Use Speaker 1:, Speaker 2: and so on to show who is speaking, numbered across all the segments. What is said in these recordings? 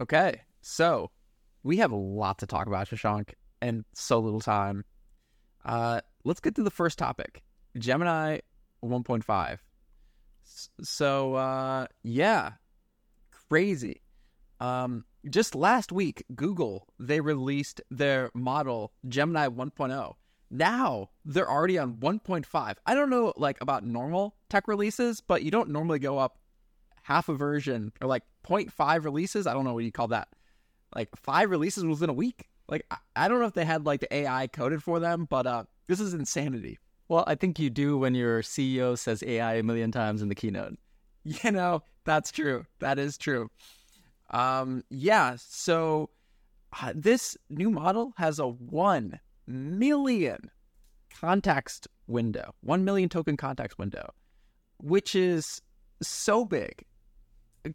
Speaker 1: Okay, so we have a lot to talk about, Shashank, and so little time. Uh, let's get to the first topic Gemini 1.5. So, uh, yeah, crazy. Um, just last week, Google they released their model Gemini 1.0. Now they're already on 1.5. I don't know like about normal tech releases, but you don't normally go up half a version or like 0.5 releases. I don't know what you call that. Like five releases within a week. Like I don't know if they had like the AI coded for them, but uh, this is insanity.
Speaker 2: Well, I think you do when your CEO says AI a million times in the keynote.
Speaker 1: You know, that's true. That is true. Um, yeah. So uh, this new model has a one million context window, one million token context window, which is so big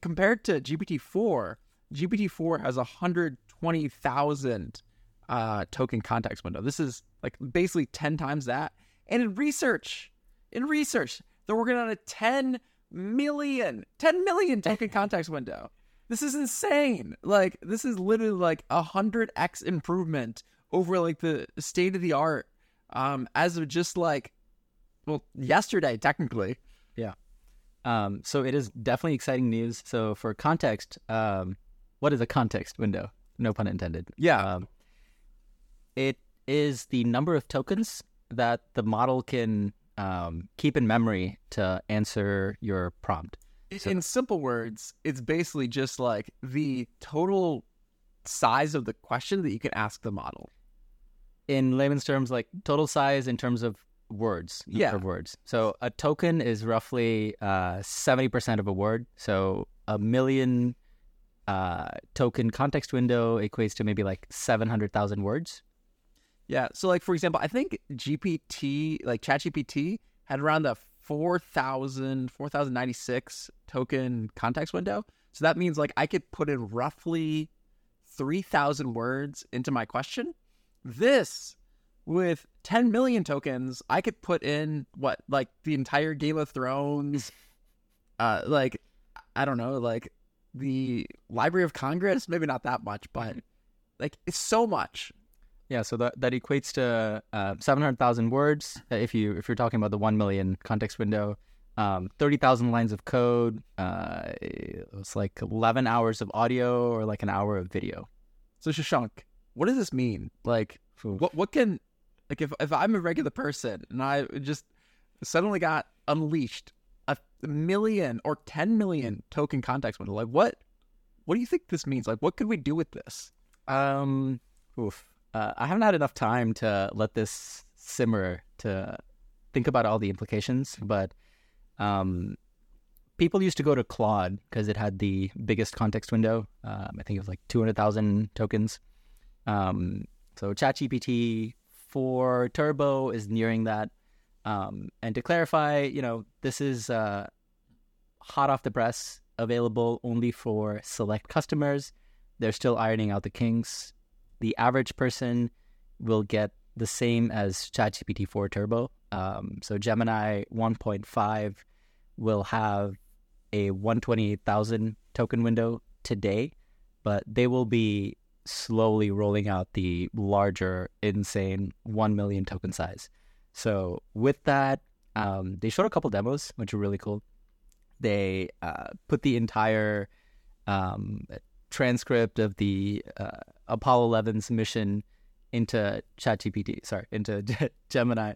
Speaker 1: compared to GPT-4. GPT-4 has a hundred twenty thousand uh, token context window. This is like basically ten times that. And in research, in research, they're working on a 10 million, 10 million token context window. This is insane. Like this is literally like a hundred x improvement over like the state of the art. Um, as of just like, well, yesterday technically.
Speaker 2: Yeah. Um, so it is definitely exciting news. So for context, um, what is a context window? No pun intended.
Speaker 1: Yeah.
Speaker 2: Um, it is the number of tokens that the model can um, keep in memory to answer your prompt.
Speaker 1: So, in simple words, it's basically just like the total size of the question that you can ask the model.
Speaker 2: In layman's terms, like total size in terms of words,
Speaker 1: yeah,
Speaker 2: words. So a token is roughly uh, seventy uh, percent of a word. So a million uh, token context window equates to maybe like seven hundred thousand words.
Speaker 1: Yeah. So like for example, I think GPT, like ChatGPT, had around the 4,000, 4,096 token context window. So that means like I could put in roughly 3,000 words into my question. This, with 10 million tokens, I could put in what, like the entire Game of Thrones, uh, like, I don't know, like the Library of Congress, maybe not that much, but like it's so much.
Speaker 2: Yeah, so that that equates to uh, seven hundred thousand words uh, if you if you're talking about the one million context window. Um, thirty thousand lines of code. Uh, it's like eleven hours of audio or like an hour of video.
Speaker 1: So Shashank, what does this mean? Like, what what can like if if I'm a regular person and I just suddenly got unleashed a million or ten million token context window, like what what do you think this means? Like, what could we do with this?
Speaker 2: Um, oof uh, I haven't had enough time to let this simmer to think about all the implications, but um, people used to go to Claude because it had the biggest context window. Um, I think it was like 200,000 tokens. Um, so ChatGPT 4 Turbo is nearing that. Um, and to clarify, you know, this is uh, hot off the press, available only for select customers. They're still ironing out the kinks the average person will get the same as ChatGPT 4 Turbo. Um, so Gemini 1.5 will have a 128,000 token window today, but they will be slowly rolling out the larger, insane 1 million token size. So with that, um, they showed a couple demos, which are really cool. They uh, put the entire um, transcript of the uh, Apollo 11's mission into ChatGPT. Sorry, into Gemini.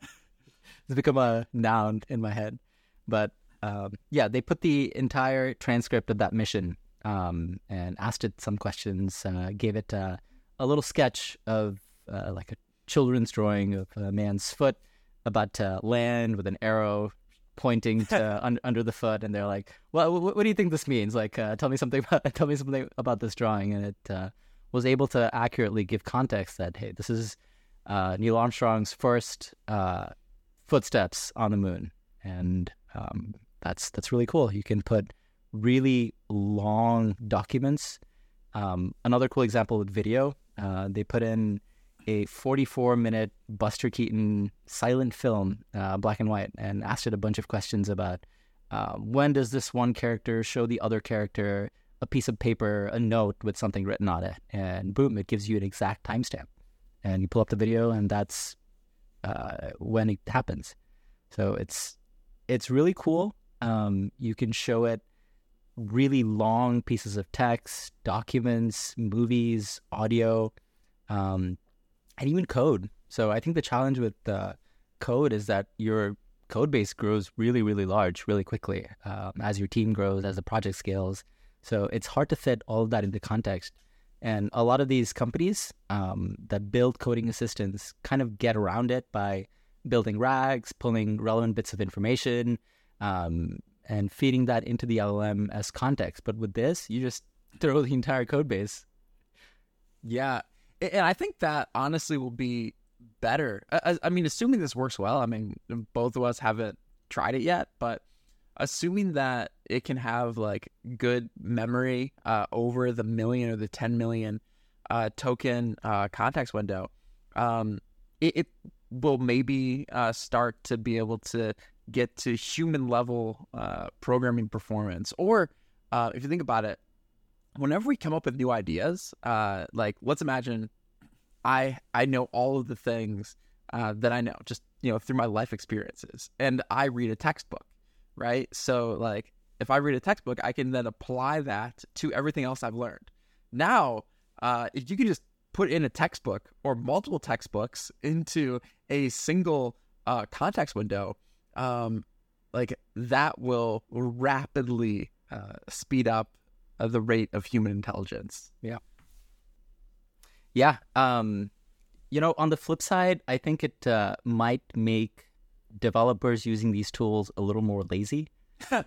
Speaker 2: it's become a noun in my head, but um, yeah, they put the entire transcript of that mission um, and asked it some questions. Uh, gave it uh, a little sketch of uh, like a children's drawing of a man's foot about to land with an arrow pointing to un- under the foot, and they're like, "Well, what, what, do you think this means? Like, uh, tell me something about tell me something about this drawing." And it uh, was able to accurately give context that hey, this is uh, Neil Armstrong's first uh, footsteps on the moon, and um, that's that's really cool. You can put really long documents. Um, another cool example with video, uh, they put in a 44 minute Buster Keaton silent film, uh, black and white, and asked it a bunch of questions about uh, when does this one character show the other character a piece of paper, a note with something written on it, and boom, it gives you an exact timestamp. And you pull up the video, and that's uh, when it happens. So it's it's really cool. Um, you can show it really long pieces of text, documents, movies, audio, um, and even code. So I think the challenge with uh, code is that your code base grows really, really large, really quickly um, as your team grows, as the project scales. So it's hard to fit all of that into context. And a lot of these companies um, that build coding assistants kind of get around it by building rags, pulling relevant bits of information, um, and feeding that into the LLM as context. But with this, you just throw the entire code base.
Speaker 1: Yeah. And I think that honestly will be better. I, mean, assuming this works well, I mean, both of us haven't tried it yet, but assuming that it can have like good memory uh, over the million or the 10 million uh, token uh, context window, um, it, it, will maybe uh, start to be able to get to human level uh, programming performance. Or uh, if you think about it, whenever we come up with new ideas, like let's imagine I I know all of the things that I know just you know through my life experiences, and I read a textbook right? So like if I read a textbook, I can then apply that to everything else I've learned. Now, uh, if you can just put in a textbook or multiple textbooks into a single uh, context window, um, like that will rapidly uh, speed up uh, the rate of human intelligence.
Speaker 2: Yeah. Yeah. Um, you know, on the flip side, I think it uh, might make developers using these tools a little more lazy.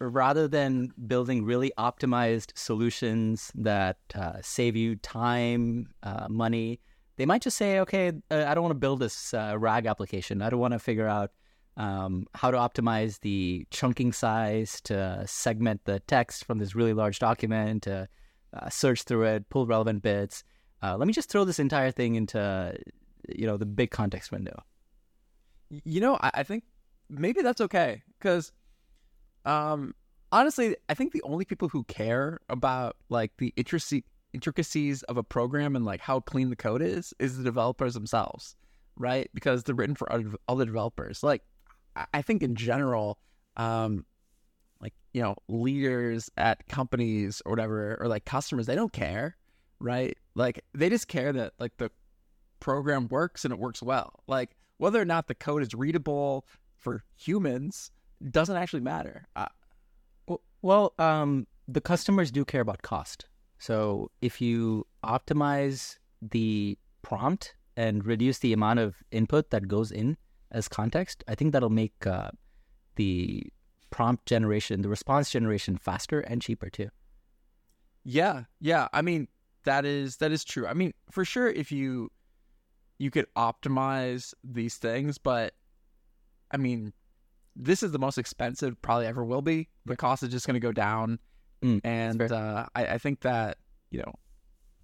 Speaker 2: Rather than building really optimized solutions that uh, save you time, uh, money, they might just say, okay, uh, I don't want to build this uh, RAG application. I don't want to figure out um, how to optimize the chunking size to segment the text from this really large document, to uh, search through it, pull relevant bits. Uh, let me just throw this entire thing into, you know, the big context window.
Speaker 1: You know, I, I think maybe that's okay because, um, honestly, I think the only people who care about like the intricacies of a program and like how clean the code is is the developers themselves, right? Because they're written for other developers. Like, I think in general, um, like you know, leaders at companies or whatever, or like customers, they don't care, right? Like they just care that like the program works and it works well. Like whether or not the code is readable for humans doesn't actually matter. Uh,
Speaker 2: well, um, the customers do care about cost. So if you optimize the prompt and reduce the amount of input that goes in as context, I think that'll make uh, the prompt generation, the response generation faster and cheaper too.
Speaker 1: Yeah, yeah. I mean, that is that is true. I mean, for sure, if you you could optimize these things, but I mean, this is the most expensive probably ever will be. The cost is just going to go down, mm, and uh, I, I, think that you know,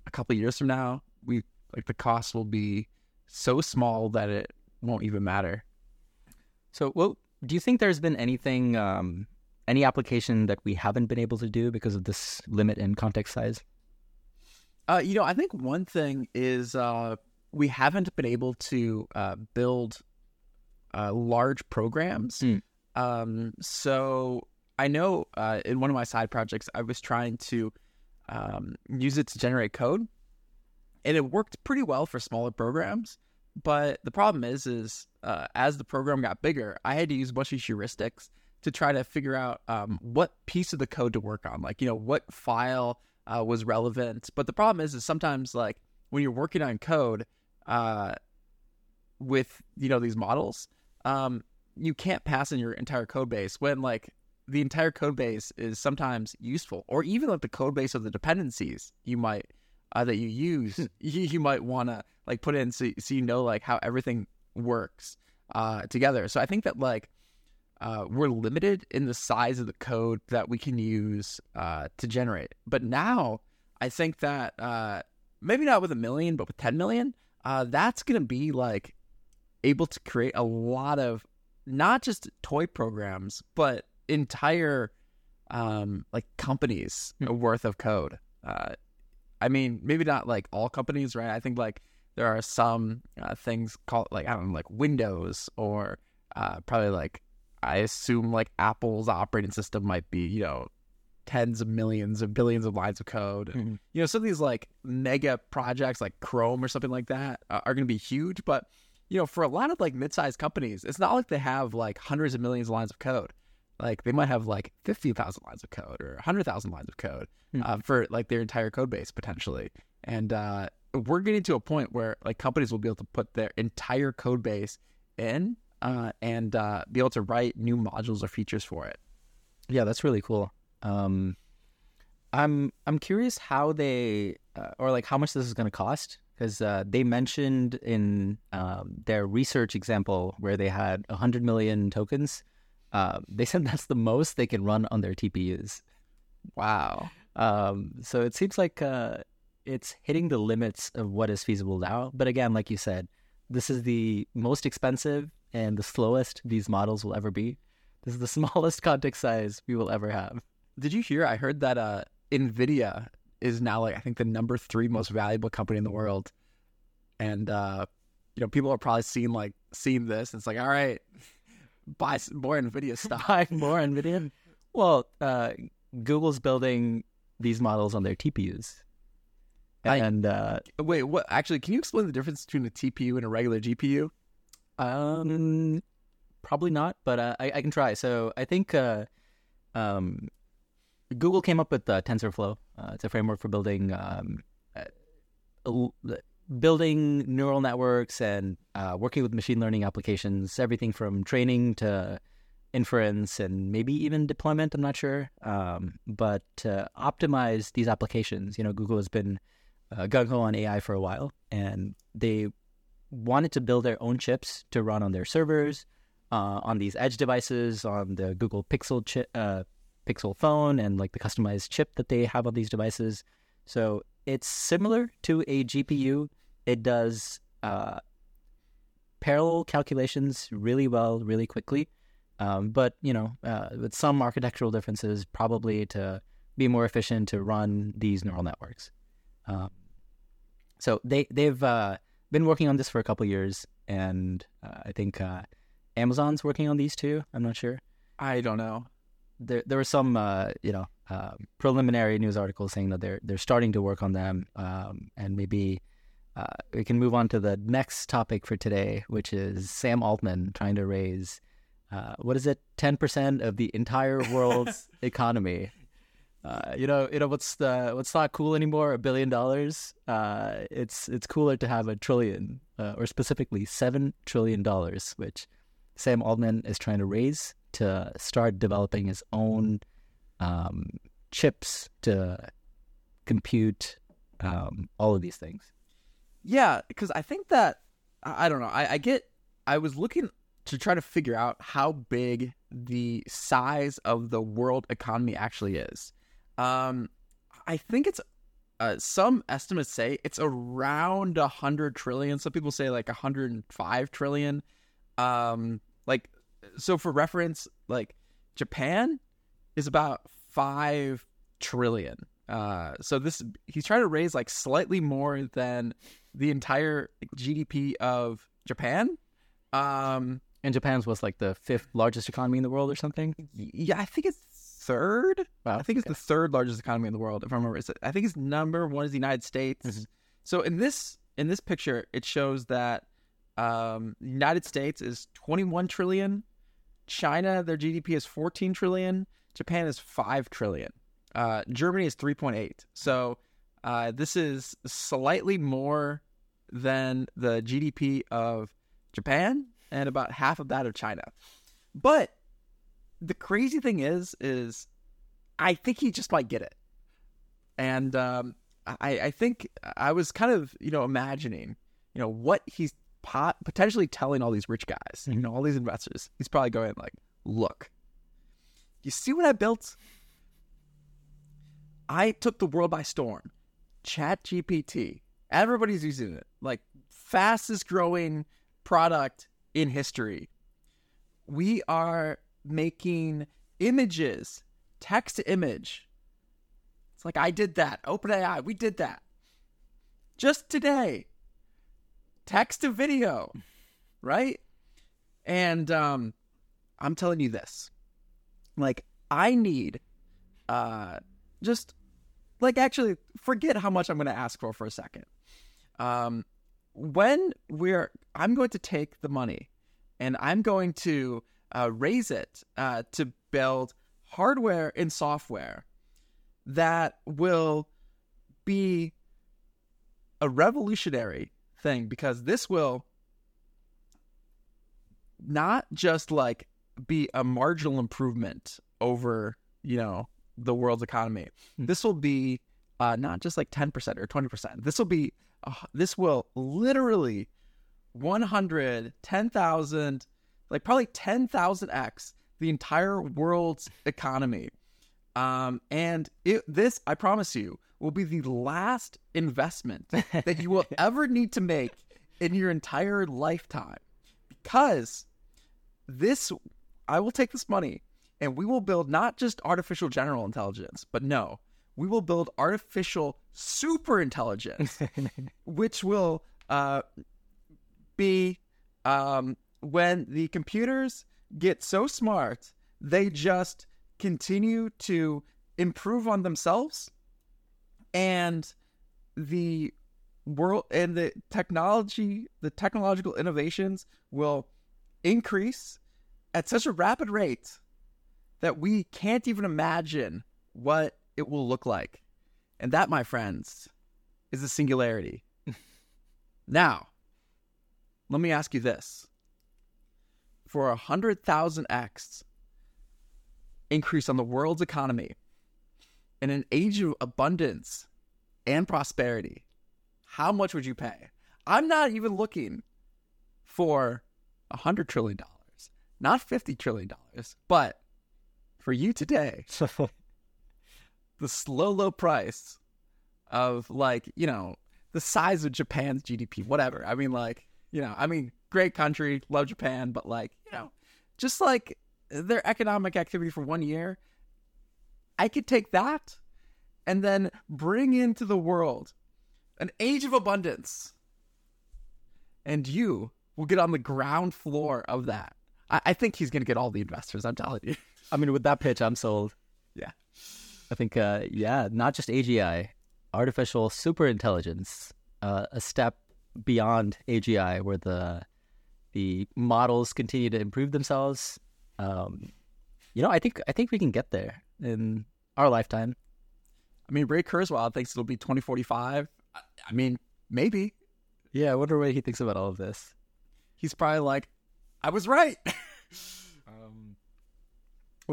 Speaker 1: a couple years from now, we like the cost will be so small that it won't even matter.
Speaker 2: So, well, do you think there's been anything, um, any application that we haven't been able to do because of this limit in context size?
Speaker 1: Uh, you know, I think one thing is uh, we haven't been able to uh, build uh, large programs. Mm. Um, so I know uh, in one of my side projects, I was trying to um, use it to generate code, and it worked pretty well for smaller programs. But the problem is, is uh, as the program got bigger, I had to use a bunch of heuristics to try to figure out um, what piece of the code to work on, like you know what file uh, was relevant. But the problem is, is sometimes like when you're working on code, uh, with you know these models, um, you can't pass in your entire code base when like the entire code base is sometimes useful, or even like the code base of the dependencies you might uh, that you use, hmm. you, you might want to like put in so, so you know like how everything works uh, together. So I think that like uh, we're limited in the size of the code that we can use uh, to generate. But now I think that uh, maybe not with a million, but with 10 million, uh, that's going to be like able to create a lot of not just toy programs, but entire um, like companies
Speaker 2: Hmm.
Speaker 1: worth of code. Uh, I mean, maybe not like all companies, right? I think like there are some uh, things called like I don't know, like Windows or uh, probably like I assume like Apple's operating system might be you know tens of millions of billions of lines of code.
Speaker 2: Mhm.
Speaker 1: You know, some of these like mega projects like Chrome or something like that uh, are going to be huge, but you know, for a lot of like mid-sized companies, it's not like they have like hundreds of millions of lines of code. Like they might have like fifty thousand lines of code or hundred thousand lines of code
Speaker 2: Hmm.
Speaker 1: uh, for like their entire code base potentially. And uh, we're getting to a point where like companies will be able to put their entire code base in uh, and uh, be able to write new modules or features for it.
Speaker 2: Yeah, that's really cool. Um, I'm I'm curious how they uh, or like how much this is going to cost because uh, they mentioned in um, their research example where they had hundred million tokens. Uh, they said that's the most they can run on their TPUs.
Speaker 1: Wow.
Speaker 2: Um, so it seems like uh, it's hitting the limits of what is feasible now. But again, like you said, this is the most expensive and the slowest these models will ever be. This is the smallest context size we will ever have.
Speaker 1: Did you hear? I heard that uh, Nvidia is now like I think the number three most valuable company in the world, and uh, you know people are probably seeing like seeing this. And it's like, all right, buy more Nvidia stock.
Speaker 2: Buy more NVIDIA. Well, uh, Google's building these models on their TPUs.
Speaker 1: I-
Speaker 2: And uh,
Speaker 1: Wait, what? Actually, can you explain the difference between a TPU and a regular GPU?
Speaker 2: Um, probably not, but uh, I, I can try. So I think uh, um, Google came up with uh, TensorFlow. Uh, it's a framework for building um, uh, building neural networks and uh, working with machine learning applications. Everything from training to inference and maybe even deployment. I'm not sure, um, but to optimize these applications, you know, Google has been uh, gung ho on AI for a while, and they wanted to build their own chips to run on their servers, uh, on these edge devices, on the Google Pixel uh, Pixel phone, and like the customized chip that they have on these devices. So it's similar to a GPU. It does uh, parallel calculations really well, really quickly. Um, but you know, uh, with some architectural differences, probably to be more efficient to run these neural networks. Um, so they they've uh, been working on this for a couple years, and uh, I think uh, Amazon's working on these too. I'm not sure.
Speaker 1: I don't know.
Speaker 2: There there were some uh, you know uh, preliminary news articles saying that they're they're starting to work on them, um, and maybe uh, we can move on to the next topic for today, which is Sam Altman trying to raise uh, what is it, ten percent of the entire world's economy. Uh, you know, you know what's the what's not cool anymore? A billion dollars. Uh, it's it's cooler to have a trillion, uh, or specifically seven trillion dollars, which Sam Altman is trying to raise to start developing his own um, chips to compute um, all of these things.
Speaker 1: Yeah, because I think that I don't know. I, I get. I was looking to try to figure out how big the size of the world economy actually is. Um, I think it's uh, some estimates say it's around a hundred trillion. Some people say like hundred and five trillion. Um, like so for reference, like Japan is about five trillion. Uh, so this he's trying to raise like slightly more than the entire GDP of Japan. Um,
Speaker 2: And Japan's was like the fifth largest economy in the world or something.
Speaker 1: yeah, I think it's third.
Speaker 2: Wow.
Speaker 1: I think it's the third largest economy in the world. If I remember, it's, I think it's number one is the United States.
Speaker 2: Mhm.
Speaker 1: So in this in this picture, it shows that um, the United States is 21 trillion. China, their GDP is 14 trillion. Japan is 5 trillion. Uh, Germany is 3.8. So uh, this is slightly more than the GDP of Japan and about half of that of China. But the crazy thing is, is I think he just might get it. And um, I, I think I was kind of, you know, imagining, you know, what he's pot- potentially telling all these rich guys, you know, all these investors. He's probably going like, look, you see what I built? I took the world by storm. Chat GPT. Everybody's using it. Like fastest growing product in history. We are making images text to image. It's like I did that. OpenAI, we did that. Just today. Text to video, right? And um I'm telling you this. Like I need uh just like actually forget how much I'm going to ask for for a second. Um when we're I'm going to take the money and I'm going to uh, raise it uh, to build hardware and software that will be a revolutionary thing because this will not just like be a marginal improvement over you know the world's economy. This will be uh, not just like 10% or 20% this will be uh, this will literally 100 10,000 like probably 10,000x the entire world's economy. Um, and it, this I promise you will be the last investment that you will ever need to make in your entire lifetime. Because this I will take this money and we will build not just artificial general intelligence, but no, we will build artificial super intelligence, which will uh, be um, when the computers get so smart, they just continue to improve on themselves and the world and the technology the technological innovations will increase at such a rapid rate that we can't even imagine what it will look like. And that my friends is a singularity. Now let me ask you this. For a hundred thousand x increase on the world's economy in an age of abundance and prosperity, how much would you pay? I'm not even looking for a hundred trillion dollars, not fifty trillion dollars, but for you today, the slow, low price of like, you know, the size of Japan's GDP, whatever. I mean, like, you know, I mean, great country, love Japan, but like, you know, just like their economic activity for one year, I could take that and then bring into the world an age of abundance. And you will get on the ground floor of that. I, I think he's going to get all the investors. I'm telling you.
Speaker 2: I mean, with that pitch, I'm sold.
Speaker 1: Yeah.
Speaker 2: I think, uh, yeah, not just AGI, artificial super intelligence, uh, a step beyond AGI, where the the models continue to improve themselves. Um, you know, I think I think we can get there in our lifetime.
Speaker 1: I mean, Ray Kurzweil thinks it'll be 2045. I, I mean, maybe.
Speaker 2: Yeah, I wonder what he thinks about all of this.
Speaker 1: He's probably like, I was right.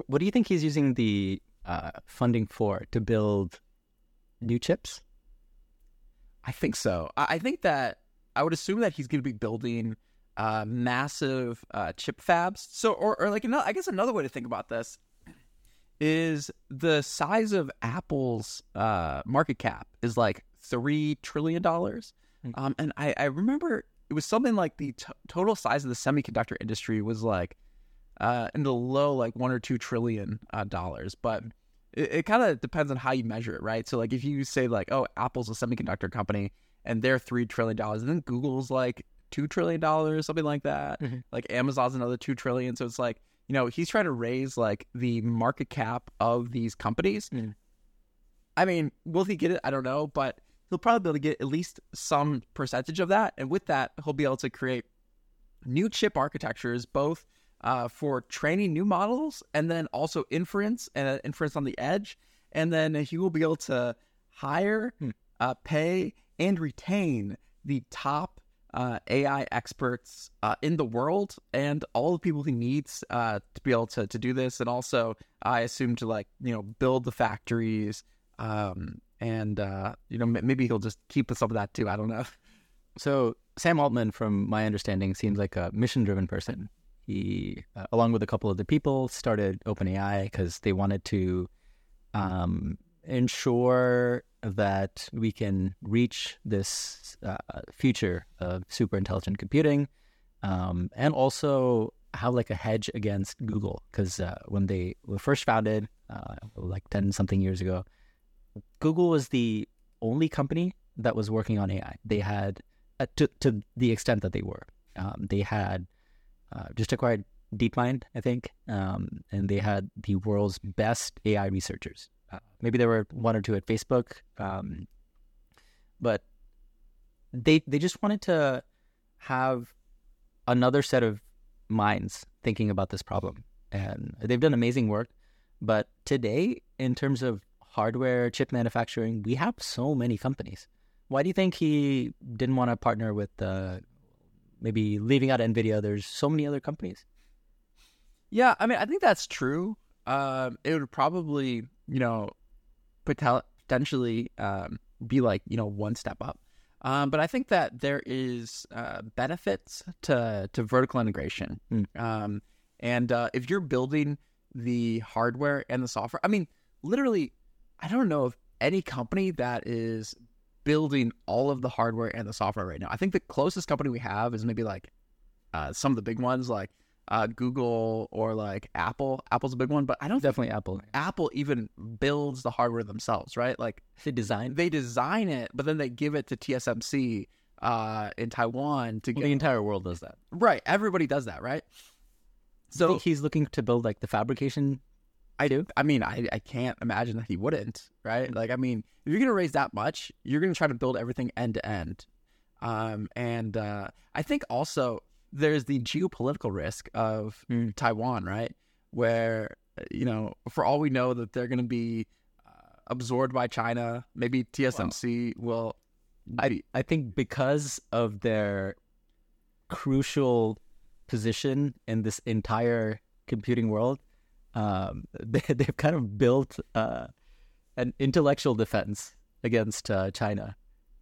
Speaker 2: what do you think he's using the uh, funding for to build new chips?
Speaker 1: I think so. I, I think that I would assume that he's going to be building uh, massive uh, chip fabs. So, or, or like, another, I guess another way to think about this is the size of Apple's uh, market cap is like three trillion dollars. Mm-hmm. Um, and I, I remember it was something like the t- total size of the semiconductor industry was like uh, in the low like one or two trillion uh, dollars. But it, it kind of depends on how you measure it, right? So like if you say like, oh, Apple's a semiconductor company and they're three trillion dollars, and then Google's like two trillion dollars, something like that. Mm-hmm. Like Amazon's another two trillion. So it's like you know he's trying to raise like the market cap of these companies. Mm. I mean, will he get it? I don't know, but he'll probably be able to get at least some percentage of that, and with that, he'll be able to create new chip architectures, both uh, for training new models and then also inference and uh, inference on the edge, and then he will be able to hire, hmm. uh, pay, and retain the top uh, AI experts uh, in the world and all the people he needs uh, to be able to, to do this. And also, I assume to like, you know, build the factories. Um, and, uh, you know, maybe he'll just keep some of that too. I don't know.
Speaker 2: So, Sam Altman, from my understanding, seems like a mission driven person. He, uh, along with a couple of the people, started OpenAI because they wanted to um, ensure that we can reach this uh, future of super intelligent computing um, and also have like a hedge against Google because uh, when they were first founded, uh, like ten something years ago, Google was the only company that was working on AI. They had uh, to to the extent that they were. Um, they had uh, just acquired DeepMind, I think, um, and they had the world's best AI researchers. Uh, maybe there were one or two at Facebook, um, but they they just wanted to have another set of minds thinking about this problem, and they've done amazing work. But today, in terms of hardware chip manufacturing, we have so many companies. Why do you think he didn't want to partner with uh, maybe leaving out Nvidia? There's so many other companies.
Speaker 1: Yeah, I mean, I think that's true. Um, it would probably, you know, potentially um, be like, you know, one step up. Um, but I think that there is uh, benefits to to vertical integration.
Speaker 2: Mm.
Speaker 1: Um, and uh, if you're building the hardware and the software, I mean, literally, I don't know of any company that is building all of the hardware and the software right now. I think the closest company we have is maybe like uh, some of the big ones, like uh, Google or like Apple. Apple's a big one, but I don't
Speaker 2: Definitely Apple.
Speaker 1: Apple even builds the hardware themselves, right? Like
Speaker 2: They design
Speaker 1: they design it, but then they give it to TSMC uh, in Taiwan to
Speaker 2: well,
Speaker 1: get
Speaker 2: the entire world does that.
Speaker 1: right. Everybody does that, right?
Speaker 2: So
Speaker 1: So
Speaker 2: he's looking to build like the fabrication.
Speaker 1: I do. I mean, I, I can't imagine that he wouldn't, right? Like, I mean, if you're gonna raise that much, you're gonna try to build everything end to end. Um, and uh, I think also there's the geopolitical risk of
Speaker 2: Mm.
Speaker 1: Taiwan, right? Where you know, for all we know, that they're gonna be uh, absorbed by China. Maybe TSMC will.
Speaker 2: I I think because of their crucial position in this entire computing world, um, they, they've kind of built uh, an intellectual defense against uh, China.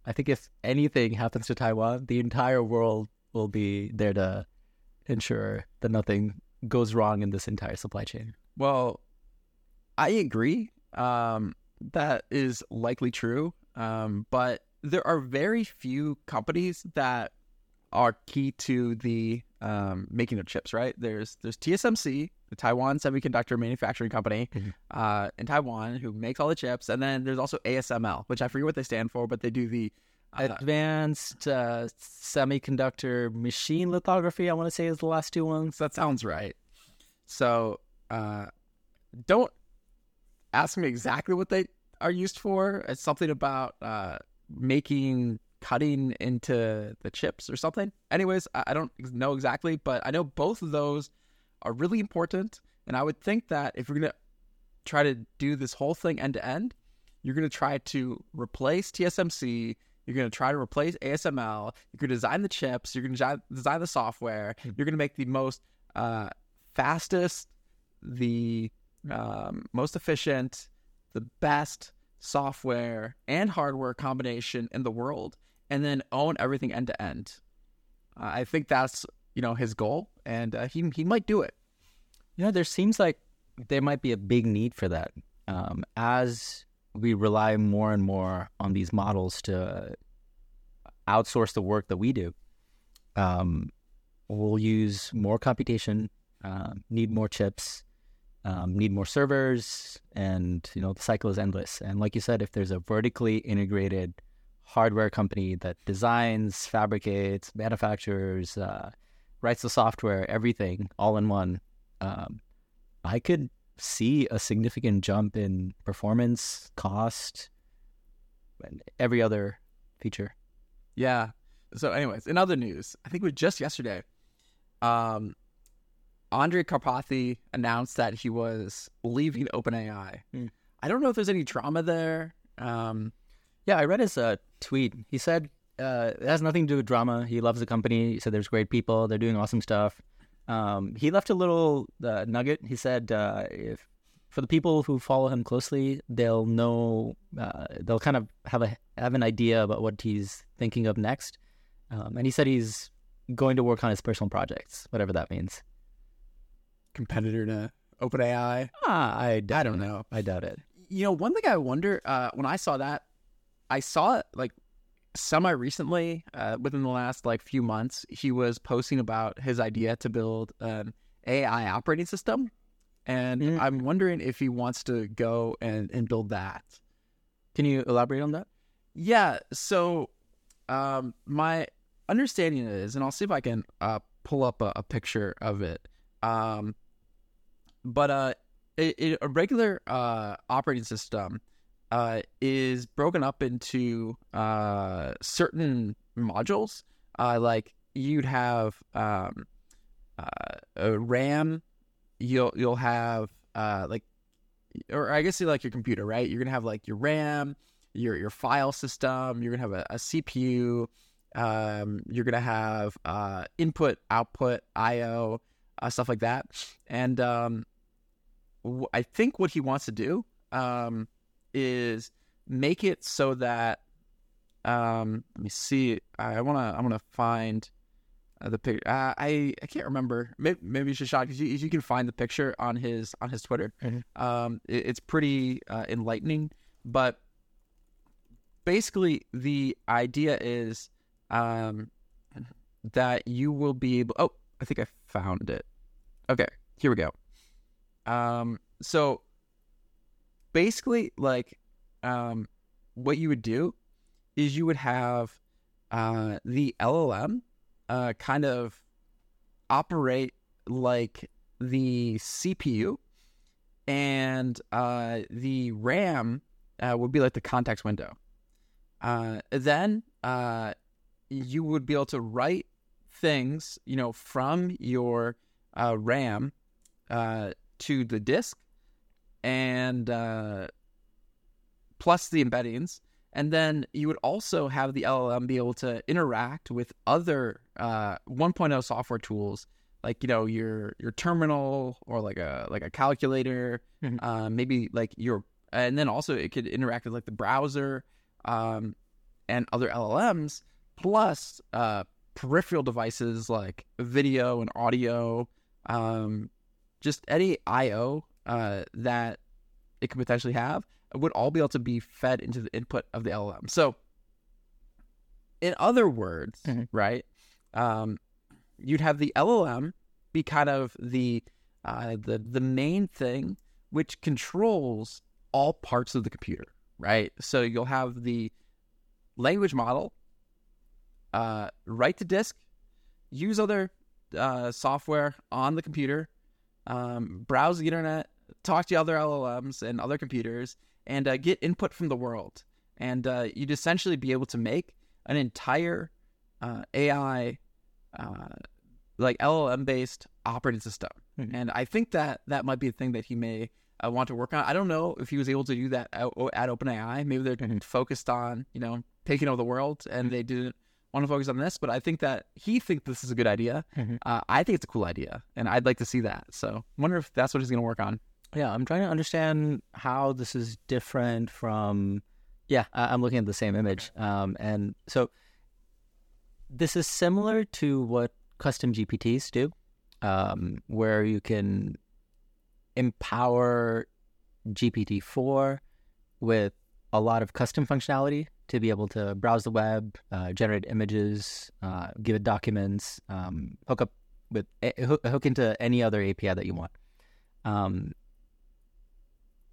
Speaker 2: I think if anything happens to Taiwan, the entire world will be there to ensure that nothing goes wrong in this entire supply chain.
Speaker 1: Well, I agree. Um, that is likely true. Um, but there are very few companies that are key to the um, making of chips. Right? There's there's TSMC, the Taiwan Semiconductor Manufacturing Company,
Speaker 2: Mhm.
Speaker 1: uh, in Taiwan, who makes all the chips, and then there's also ASML, which I forget what they stand for, but they do the uh,
Speaker 2: Advanced uh, semiconductor machine lithography, I want to say, is the last two ones.
Speaker 1: That sounds right. So, uh, don't ask me exactly what they are used for. It's something about uh, making cutting into the chips or something. Anyways, I, I don't know exactly, but I know both of those are really important. And I would think that if you're gonna try to do this whole thing end to end, you're gonna try to replace TSMC. You're going to try to replace ASML. You're going to design the chips. You're going to design the software. You're going to make the most uh, fastest, the um, most efficient, the best software and hardware combination in the world, and then own everything end to end. Uh, I think that's you know his goal, and uh, he he might do it.
Speaker 2: You know, there seems like there might be a big need for that um, as we rely more and more on these models to outsource the work that we do. Um, we'll use more computation, uh, need more chips, um, need more servers, and you know the cycle is endless. And like you said, if there's a vertically integrated hardware company that designs, fabricates, manufactures, uh, writes the software, everything all in one, um, I could see a significant jump in performance, cost, and every other feature.
Speaker 1: Yeah. So, anyways, in other news, I think it was just yesterday. Um, Andrej Karpathy announced that he was leaving OpenAI.
Speaker 2: Hmm.
Speaker 1: I don't know if there's any drama there. Um,
Speaker 2: Yeah, I read his uh, tweet. He said uh, it has nothing to do with drama. He loves the company. He said there's great people. They're doing awesome stuff. Um, he left a little uh, nugget. He said uh, if for the people who follow him closely, they'll know. Uh, they'll kind of have a have an idea about what he's thinking of next. Um, and he said he's going to work on his personal projects, whatever that means.
Speaker 1: competitor to OpenAI.
Speaker 2: Ah, I,
Speaker 1: I don't know.
Speaker 2: I doubt it.
Speaker 1: You know, one thing I wonder uh, when I saw that, I saw it like semi recently, uh, within the last like few months, he was posting about his idea to build an AI operating system, and
Speaker 2: Mm.
Speaker 1: I'm wondering if he wants to go and and build that.
Speaker 2: Can you elaborate on that?
Speaker 1: Yeah. So, um, my understanding is, and I'll see if I can uh, pull up a, a picture of it. Um, but uh, it, it, a regular uh, operating system uh, is broken up into uh, certain modules. Uh, like you'd have um, uh, a RAM. You'll you'll have uh, like, or I guess you like your computer, right? You're gonna have like your RAM your your file system. You're gonna have a, a CPU. Um, you're gonna have uh, input, output, I/O, stuff like that. And um, think what he wants to do um, is make it so that um, let me see. I wanna I wanna find uh, the picture. Uh, I I can't remember. Maybe, maybe Shashank, if you, you can find the picture on his on his Twitter,
Speaker 2: Mhm.
Speaker 1: um, it, it's pretty uh, enlightening. But basically the idea is um, that you will be able oh i think i found it okay here we go um, so basically like um, what you would do is you would have uh, the llm uh, kind of operate like the cpu and uh, the ram uh, would be like the context window. Uh, then uh, you would be able to write things, you know, from your RAM to the disk, and uh, plus the embeddings, and then you would also have the LLM be able to interact with other uh, 1.0 software tools, like you know your your terminal or like a like a calculator,
Speaker 2: Mhm.
Speaker 1: uh, maybe like your, and then also it could interact with like the browser um, and other LLMs, plus uh, peripheral devices like video and audio, um, just any I/O uh, that it could potentially have would all be able to be fed into the input of the LLM. So, in other words,
Speaker 2: Mhm.
Speaker 1: right, um, you'd have the LLM be kind of the uh, the the main thing which controls all parts of the computer, right? So you'll have the language model, uh, write to disk, use other uh, software on the computer, um, browse the internet, talk to other LLMs and other computers, and uh, get input from the world. And uh, you'd essentially be able to make an entire uh, AI, uh, like LLM based operating system.
Speaker 2: Mhm.
Speaker 1: And I think that that might be a thing that he may uh, want to work on. I don't know if he was able to do that at, at OpenAI. Maybe they're
Speaker 2: Mhm.
Speaker 1: focused on, you know, taking over the world and they didn't want to focus on this. But I think that he thinks this is a good idea.
Speaker 2: Mhm.
Speaker 1: Uh, I think it's a cool idea, and I'd like to see that. So, I wonder if that's what he's going to work on.
Speaker 2: Yeah, I'm trying to understand how this is different from. Yeah, I- I'm looking at the same image, um, and so this is similar to what custom GPTs do, um, where you can empower GPT-4 with a lot of custom functionality to be able to browse the web, uh, generate images, uh, give it documents, um, hook up with eh, hook, hook into any other API that you want. Um,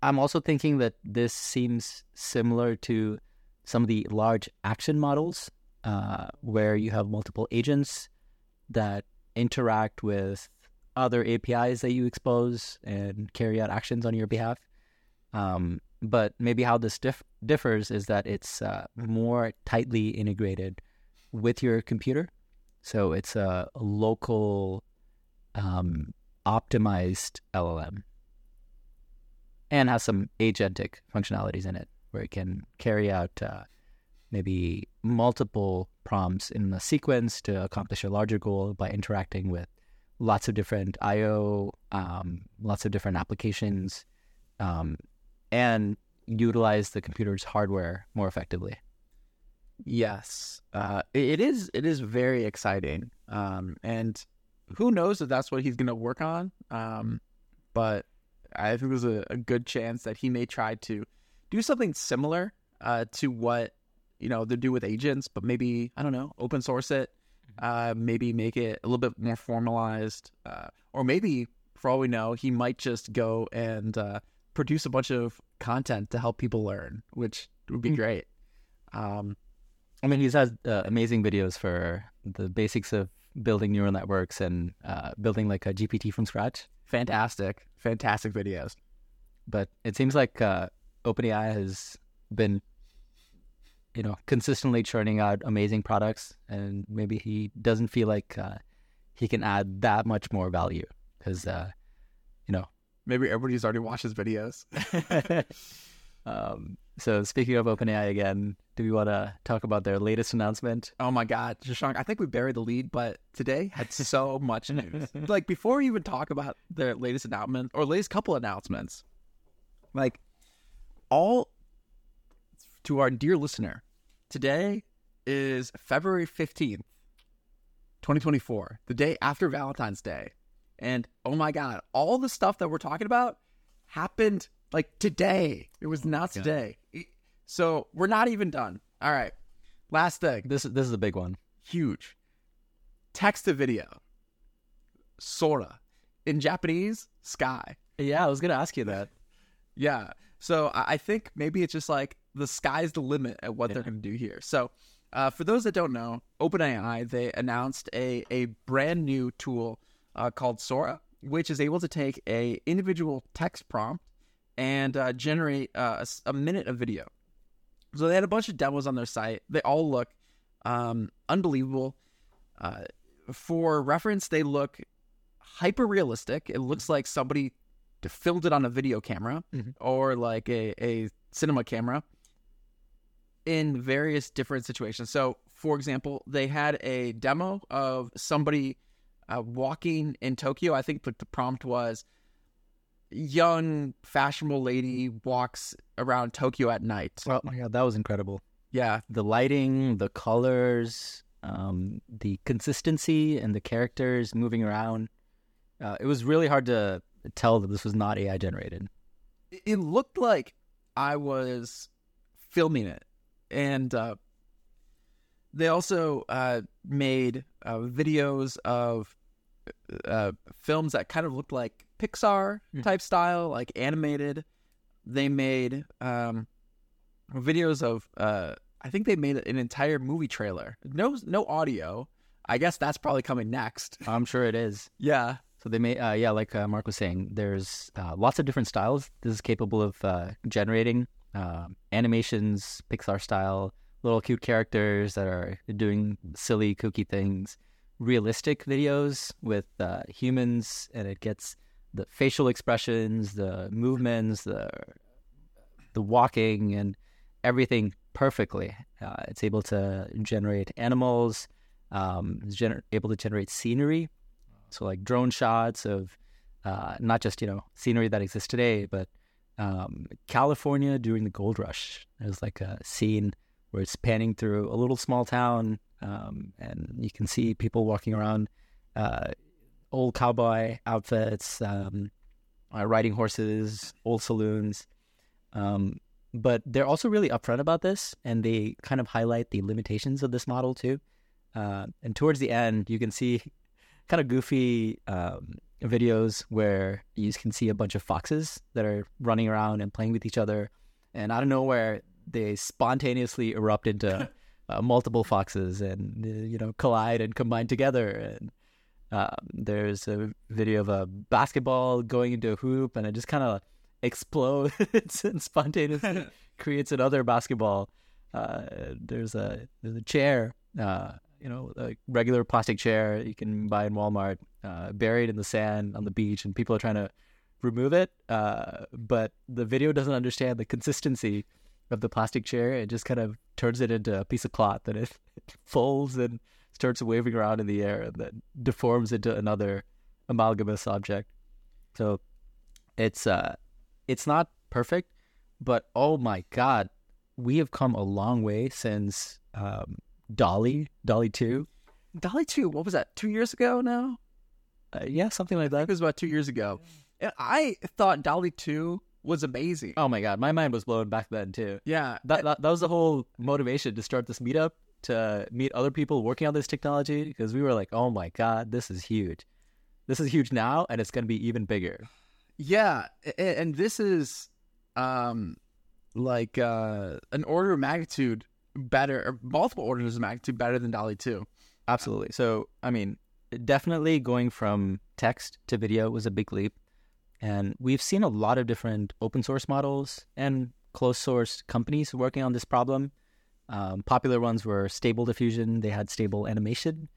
Speaker 2: I'm also thinking that this seems similar to some of the large action models uh, where you have multiple agents that interact with other APIs that you expose and carry out actions on your behalf. Um, but maybe how this dif- differs is that it's uh, more tightly integrated with your computer. So it's a, local um, optimized LLM and has some agentic functionalities in it where it can carry out uh, maybe multiple prompts in a sequence to accomplish a larger goal by interacting with lots of different IO, um, lots of different applications, um, and utilize the computer's hardware more effectively.
Speaker 1: Yes, uh, it is. It is very exciting, um, and who knows if that's what he's going to work on. Um, but I think there's a, a good chance that he may try to do something similar uh, to what you know they do with agents, but maybe I don't know, open source it, uh, maybe make it a little bit more formalized, uh, or maybe For all we know, he might just go and uh, produce a bunch of content to help people learn, which would be
Speaker 2: Mm.
Speaker 1: great. Um,
Speaker 2: I mean, he's had uh, amazing videos for the basics of building neural networks and uh, building like a GPT from scratch.
Speaker 1: fantastic, fantastic videos.
Speaker 2: But it seems like uh, OpenAI has been, you know, consistently churning out amazing products, and maybe he doesn't feel like uh, he can add that much more value because, uh, you know.
Speaker 1: Maybe everybody's already watched his videos.
Speaker 2: um, so speaking of OpenAI again, do we want to talk about their latest announcement?
Speaker 1: Oh my God, Shashank, I think we buried the lead, but today had so much news. like before we even talk about their latest announcement or latest couple announcements, like all to our dear listener, today is February 15th, 2024, the day after Valentine's Day. And oh my God, all the stuff that we're talking about happened like today. It was not
Speaker 2: Yeah.
Speaker 1: today. So we're not even done. All right. Last thing
Speaker 2: This this is a big one.
Speaker 1: huge. Text to video. Sora. In Japanese, sky.
Speaker 2: Yeah, I was gonna ask you that.
Speaker 1: Yeah. So I think maybe it's just like the sky's the limit at what they're going to do here. So uh, for those that don't know, OpenAI they announced a a brand new tool uh, called Sora, which is able to take a individual text prompt and uh, generate uh, a a minute of video. So they had a bunch of demos on their site. They all look um, unbelievable. Uh, for reference, they look hyper realistic. It looks like somebody filmed it on a video camera
Speaker 2: Mhm.
Speaker 1: or like a, a cinema camera in various different situations. So, for example, they had a demo of somebody uh, walking in Tokyo. I think the prompt was young, fashionable lady walks around Tokyo at night.
Speaker 2: Oh my god, that was incredible.
Speaker 1: Yeah,
Speaker 2: The lighting, the colors, um, the consistency, and the characters moving around. Uh, it was really hard to tell that this was not AI generated.
Speaker 1: it- looked like I was filming it, and uh, they also uh, made uh, videos of uh, films that kind of looked like Pixar
Speaker 2: Mhm.
Speaker 1: type style, like animated. They made um, videos of. Uh, I think they made an entire movie trailer. No, no audio. I guess that's probably coming next.
Speaker 2: I'm sure it is.
Speaker 1: Yeah,
Speaker 2: So they may, uh, yeah, like uh, Mark was saying, there's uh, lots of different styles. This is capable of uh, generating uh, animations, Pixar style, little cute characters that are doing silly, kooky things, realistic videos with uh, humans, and it gets the facial expressions, the movements, the the walking, and everything perfectly. Uh, it's able to generate animals. Um, it's gener- able to generate scenery. So like drone shots of uh, not just you know scenery that exists today, but um, California during the gold rush. There's like a scene where it's panning through a little small town, um, and you can see people walking around, uh, old cowboy outfits, um, uh, riding horses, old saloons. Um, but they're also really upfront about this, and they kind of highlight the limitations of this model too. Uh, and towards the end, you can see kind of goofy um, videos where you can see a bunch of foxes that are running around and playing with each other. And out of nowhere, they spontaneously erupt into uh, multiple foxes and, uh, you know, collide and combine together. And um, there's a video of a basketball going into a hoop and it just kind of explodes and spontaneously creates another basketball. Uh, there's a there's a chair, uh, you know, a regular plastic chair you can buy in Walmart, uh, buried in the sand on the beach, and people are trying to remove it. Uh, but the video doesn't understand the consistency of the plastic chair. It just kind of turns it into a piece of cloth, and it, it folds and starts waving around in the air, and then deforms into another amalgamous object. So it's uh, it's not perfect, but oh my god, we have come a long way since um, DALL-E, DALL-E Two.
Speaker 1: DALL-E 2, what was that, two years ago now?
Speaker 2: Uh, yeah, something like that.
Speaker 1: it was about two years ago. And I thought DALL-E 2 was amazing.
Speaker 2: Oh my god, my mind was blown back then too.
Speaker 1: Yeah.
Speaker 2: That, that that was the whole motivation to start this meetup to meet other people working on this technology because we were like, oh my god, this is huge. This is huge now, and it's going to be even bigger.
Speaker 1: Yeah, and this is um like uh an order of magnitude better or multiple orders of magnitude better than DALL-E 2.
Speaker 2: Absolutely. So, I mean, definitely going from text to video was a big leap. And we've seen a lot of different open source models and closed source companies working on this problem. Um, popular ones were Stable Diffusion, they had stable animation.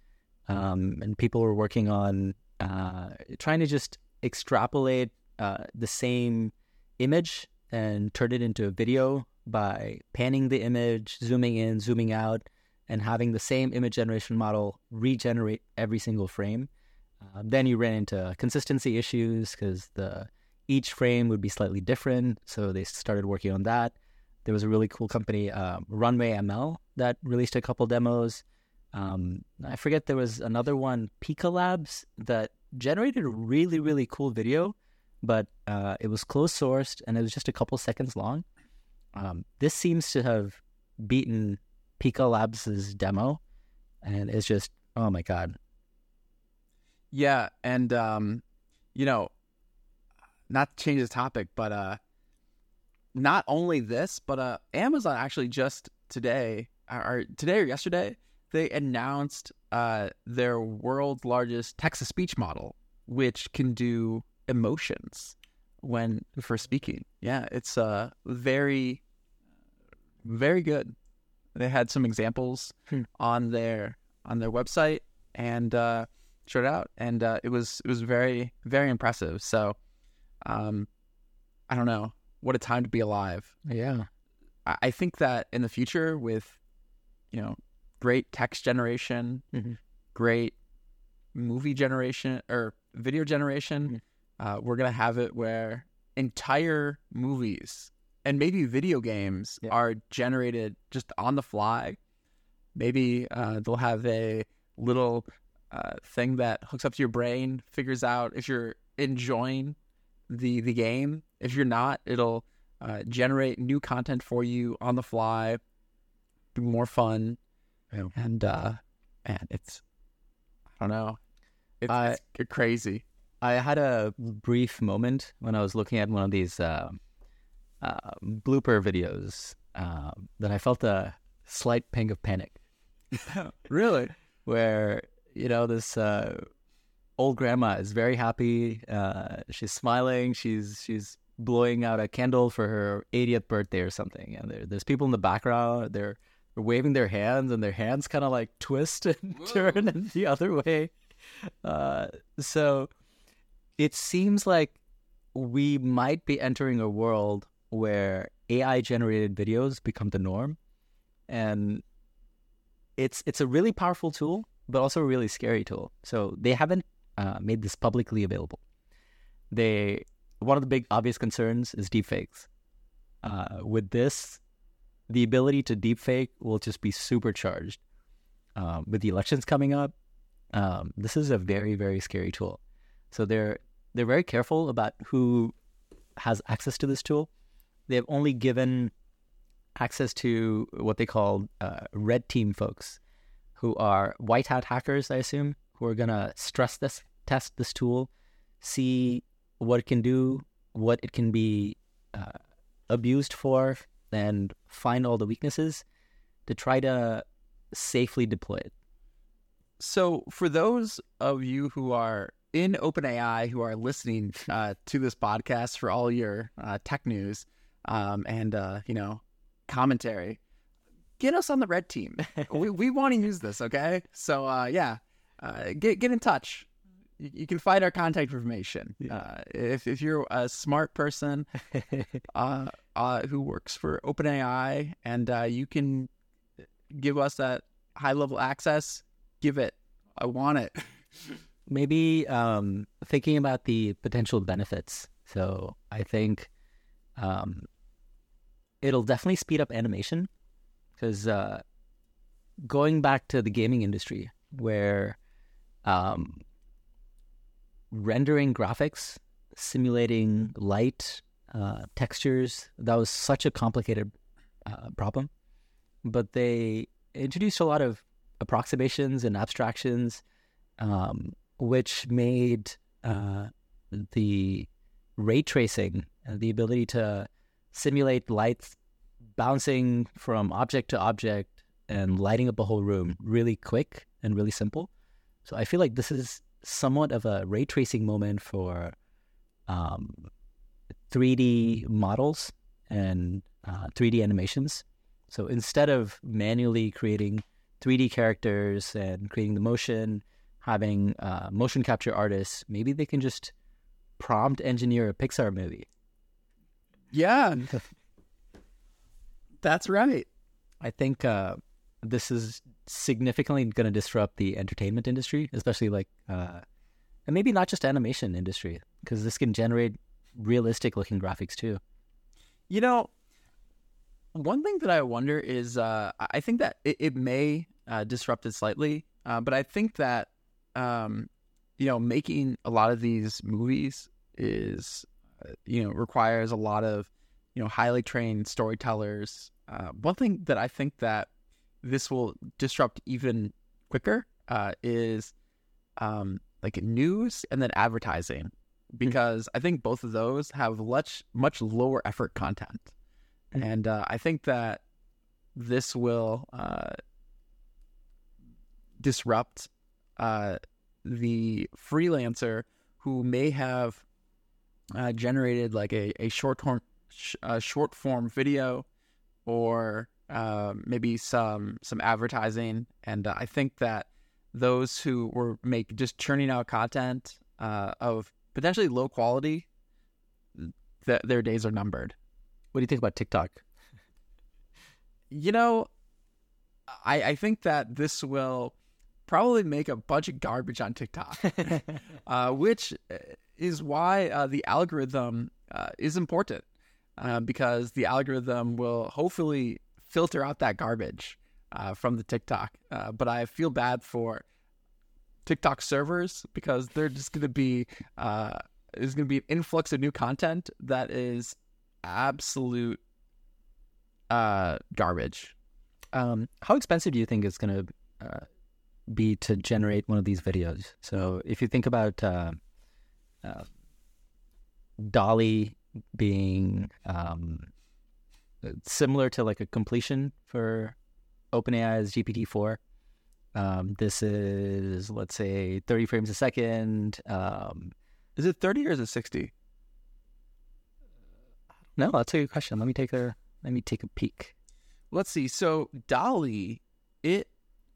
Speaker 2: Um, and people were working on uh, trying to just extrapolate uh, the same image and turn it into a video by panning the image, zooming in, zooming out, and having the same image generation model regenerate every single frame. Uh, then you ran into consistency issues because the each frame would be slightly different, so they started working on that. There was a really cool company, um, Runway ML, that released a couple demos. Um, I forget there was another one, Pika Labs, that generated a really really cool video, but uh, it was closed sourced and it was just a couple seconds long. Um, this seems to have beaten Pika Labs' demo, and it's just oh my god.
Speaker 1: Yeah, and um you know, not to change the topic, but uh not only this, but uh Amazon actually just today or today or yesterday they announced uh their world's largest text to speech model which can do emotions when for speaking. Yeah, it's uh very very good. They had some examples
Speaker 2: Hmm.
Speaker 1: on their on their website and uh showed out and uh it was it was very very impressive. So um I don't know. What a time to be alive.
Speaker 2: Yeah.
Speaker 1: I, think that in the future with you know great text generation,
Speaker 2: Mhm.
Speaker 1: great movie generation or video generation, uh, we're gonna have it where entire movies and maybe video games
Speaker 2: Yeah.
Speaker 1: are generated just on the fly. Maybe uh, they'll have a little uh, thing that hooks up to your brain, figures out if you're enjoying the the game. If you're not, it'll uh, generate new content for you on the fly, be more fun,
Speaker 2: Yeah.
Speaker 1: and uh, man, it's I don't know, it's, it's crazy.
Speaker 2: I had a brief moment when I was looking at one of these uh, uh, blooper videos um, that I felt a slight pang of panic.
Speaker 1: really?
Speaker 2: where you know this uh, old grandma is very happy. Uh, she's smiling. She's she's blowing out a candle for her 80th birthday or something, and there, there's people in the background. They're, they're waving their hands, and their hands kind of like twist and turn in the other way. Uh, so it seems like we might be entering a world where AI generated videos become the norm, and it's it's a really powerful tool, but also a really scary tool. So they haven't uh, made this publicly available. They one of the big obvious concerns is deepfakes. Uh, with this, the ability to deepfake will just be supercharged. Um, with the elections coming up, um, this is a very very scary tool. So they're they're very careful about who has access to this tool. They've only given access to what they call uh, red team folks, who are white hat hackers, I assume, who are gonna stress this test this tool, see what it can do, what it can be uh, abused for, and find all the weaknesses to try to safely deploy it.
Speaker 1: So, for those of you who are in OpenAI who are listening uh, to this podcast for all your uh, tech news um, and uh, you know commentary, get us on the red team. we we want to use this, okay? So uh, yeah, uh, get get in touch. You, you can find our contact information. Uh, if if you're a smart person uh, uh, who works for OpenAI and uh, you can give us that high level access, give it. I want it.
Speaker 2: maybe um, thinking about the potential benefits. So I think um, it'll definitely speed up animation because uh, going back to the gaming industry where um, rendering graphics, simulating light, uh, textures, that was such a complicated uh, problem. But they introduced a lot of approximations and abstractions um, which made uh, the ray tracing, uh, the ability to simulate lights bouncing from object to object and lighting up a whole room really quick and really simple. So I feel like this is somewhat of a ray tracing moment for um, 3D models and uh, 3D animations. So instead of manually creating 3D characters and creating the motion, having uh, motion capture artists, maybe they can just prompt engineer a Pixar movie.
Speaker 1: Yeah, that's right.
Speaker 2: I think uh, this is significantly going to disrupt the entertainment industry, especially like, uh, and maybe not just animation industry, because this can generate realistic looking graphics too.
Speaker 1: You know, one thing that I wonder is, uh, I think that it, it may uh, disrupt it slightly, uh, but I think that, um, you know, making a lot of these movies is, uh, you know, requires a lot of, you know, highly trained storytellers. Uh, one thing that I think that this will disrupt even quicker uh, is um, like news and then advertising. Because I think both of those have much much lower effort content,
Speaker 2: Mhm.
Speaker 1: and uh, I think that this will uh, disrupt uh, the freelancer who may have uh, generated like a, a short form sh- a short form video or uh, maybe some some advertising and uh, I think that those who were make just churning out content uh, of potentially low quality that their days are numbered
Speaker 2: What do you think about TikTok?
Speaker 1: you know I, I think that this will probably make a bunch of garbage on TikTok uh, which is why uh, the algorithm uh, is important uh, because the algorithm will hopefully filter out that garbage uh, from the TikTok. Uh, but I feel bad for TikTok servers because they're just going to be uh, there's going to be an influx of new content that is absolute uh, garbage.
Speaker 2: Um, how expensive do you think it's going to uh, be to generate one of these videos? So if you think about uh, uh, DALL-E being um, similar to like a completion for OpenAI's GPT-4, um, this is let's say 30 frames a second. Um,
Speaker 1: Is it 30 or is it 60?
Speaker 2: no, that's a good question. Let me take a let me take a peek.
Speaker 1: Let's see. So DALL-E, it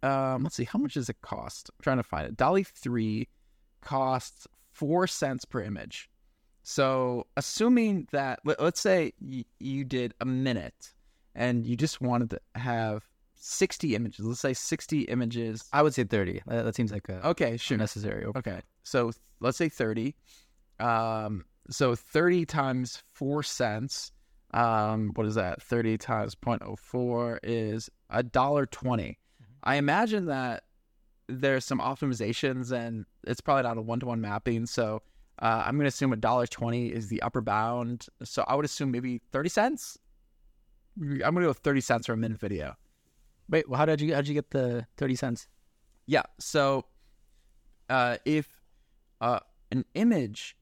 Speaker 1: um let's see, how much does it cost? I'm trying to find it. DALL-E 3 costs 4 cents per image. So assuming that let, let's say y- you did a minute and you just wanted to have 60 images. Let's say 60 images.
Speaker 2: I would say 30. That, that seems like a
Speaker 1: Okay, sure.
Speaker 2: necessary.
Speaker 1: Okay. So th- let's say 30. Um, so 30 times 4 cents. Um, what is that? 30 times 0.04 is a dollar 20. I imagine that there's some optimizations and it's probably not a one to one mapping. So uh, I'm going to assume a dollar 20 is the upper bound. So I would assume maybe 30 cents. I'm going to go 30 cents for a minute video.
Speaker 2: Wait, well, how did you how did you get the 30 cents?
Speaker 1: Yeah. So, uh, if uh, an image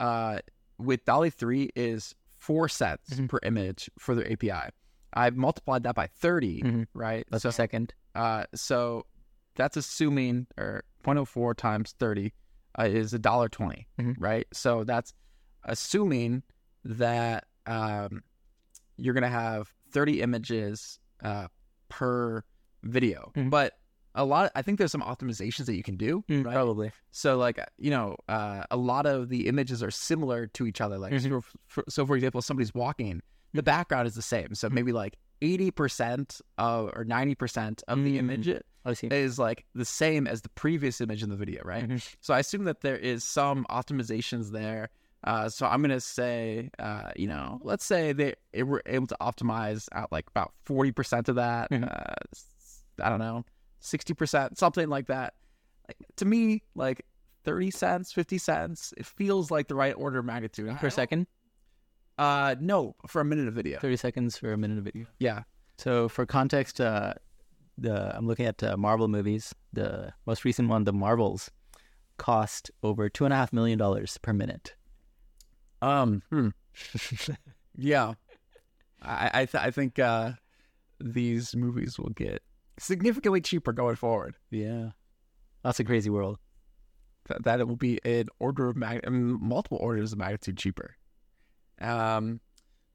Speaker 1: uh, with DALL-E 3 is four cents
Speaker 2: Mhm.
Speaker 1: per image for their API, I've multiplied that by 30,
Speaker 2: Mhm.
Speaker 1: right?
Speaker 2: That's
Speaker 1: so,
Speaker 2: a second.
Speaker 1: uh, so that's assuming, or 0.04 times 30 uh, is a dollar 20,
Speaker 2: Mhm.
Speaker 1: right? So that's assuming that um, you're going to have 30 images uh, per video.
Speaker 2: Mhm.
Speaker 1: But a lot, I think there's some optimizations that you can do, right?
Speaker 2: Probably.
Speaker 1: So, like, you know, uh, a lot of the images are similar to each other. Like,
Speaker 2: Mhm.
Speaker 1: so, for, so, for example, somebody's walking, the background is the same. So maybe like 80% of, or 90% of the
Speaker 2: Mm.
Speaker 1: image
Speaker 2: I see.
Speaker 1: is like the same as the previous image in the video, right?
Speaker 2: Mhm.
Speaker 1: So I assume that there is some optimizations there. Uh, so I'm gonna say, uh, you know, let's say they, they were able to optimize out like about 40% of that.
Speaker 2: Mhm.
Speaker 1: Uh, I don't know, 60%, something like that. Like to me, like 30 cents, 50 cents, it feels like the right order of magnitude.
Speaker 2: Per second?
Speaker 1: Uh, no, for a minute of video.
Speaker 2: 30 seconds for a minute of video.
Speaker 1: Yeah.
Speaker 2: So for context, uh, the I'm looking at uh, Marvel movies. The most recent one, The Marvels. cost over two and a half million dollars per minute.
Speaker 1: Um, hmm. yeah, I I, th- I think uh, these movies will get significantly cheaper going forward.
Speaker 2: Yeah, that's a crazy world.
Speaker 1: That, that it will be an order of mag- I mean, multiple orders of magnitude cheaper. Um,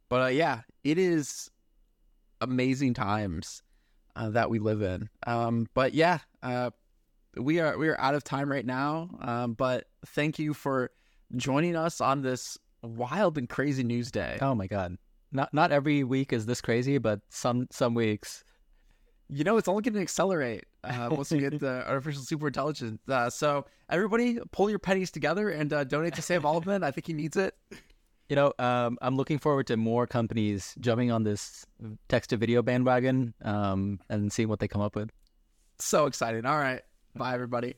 Speaker 1: but uh, yeah, it is amazing times uh, that we live in. Um, but yeah, uh, we are we are out of time right now. Um, but thank you for joining us on this wild and crazy news day.
Speaker 2: Oh my god. Not not every week is this crazy, but some some weeks.
Speaker 1: You know, it's only going to accelerate uh, once we get the artificial super intelligence. Uh, so everybody, pull your pennies together and uh, donate to Sam Altman. I think he needs it.
Speaker 2: You know, um, I'm looking forward to more companies jumping on this text to video bandwagon um, and seeing what they come up with.
Speaker 1: So exciting. All right. Bye, everybody.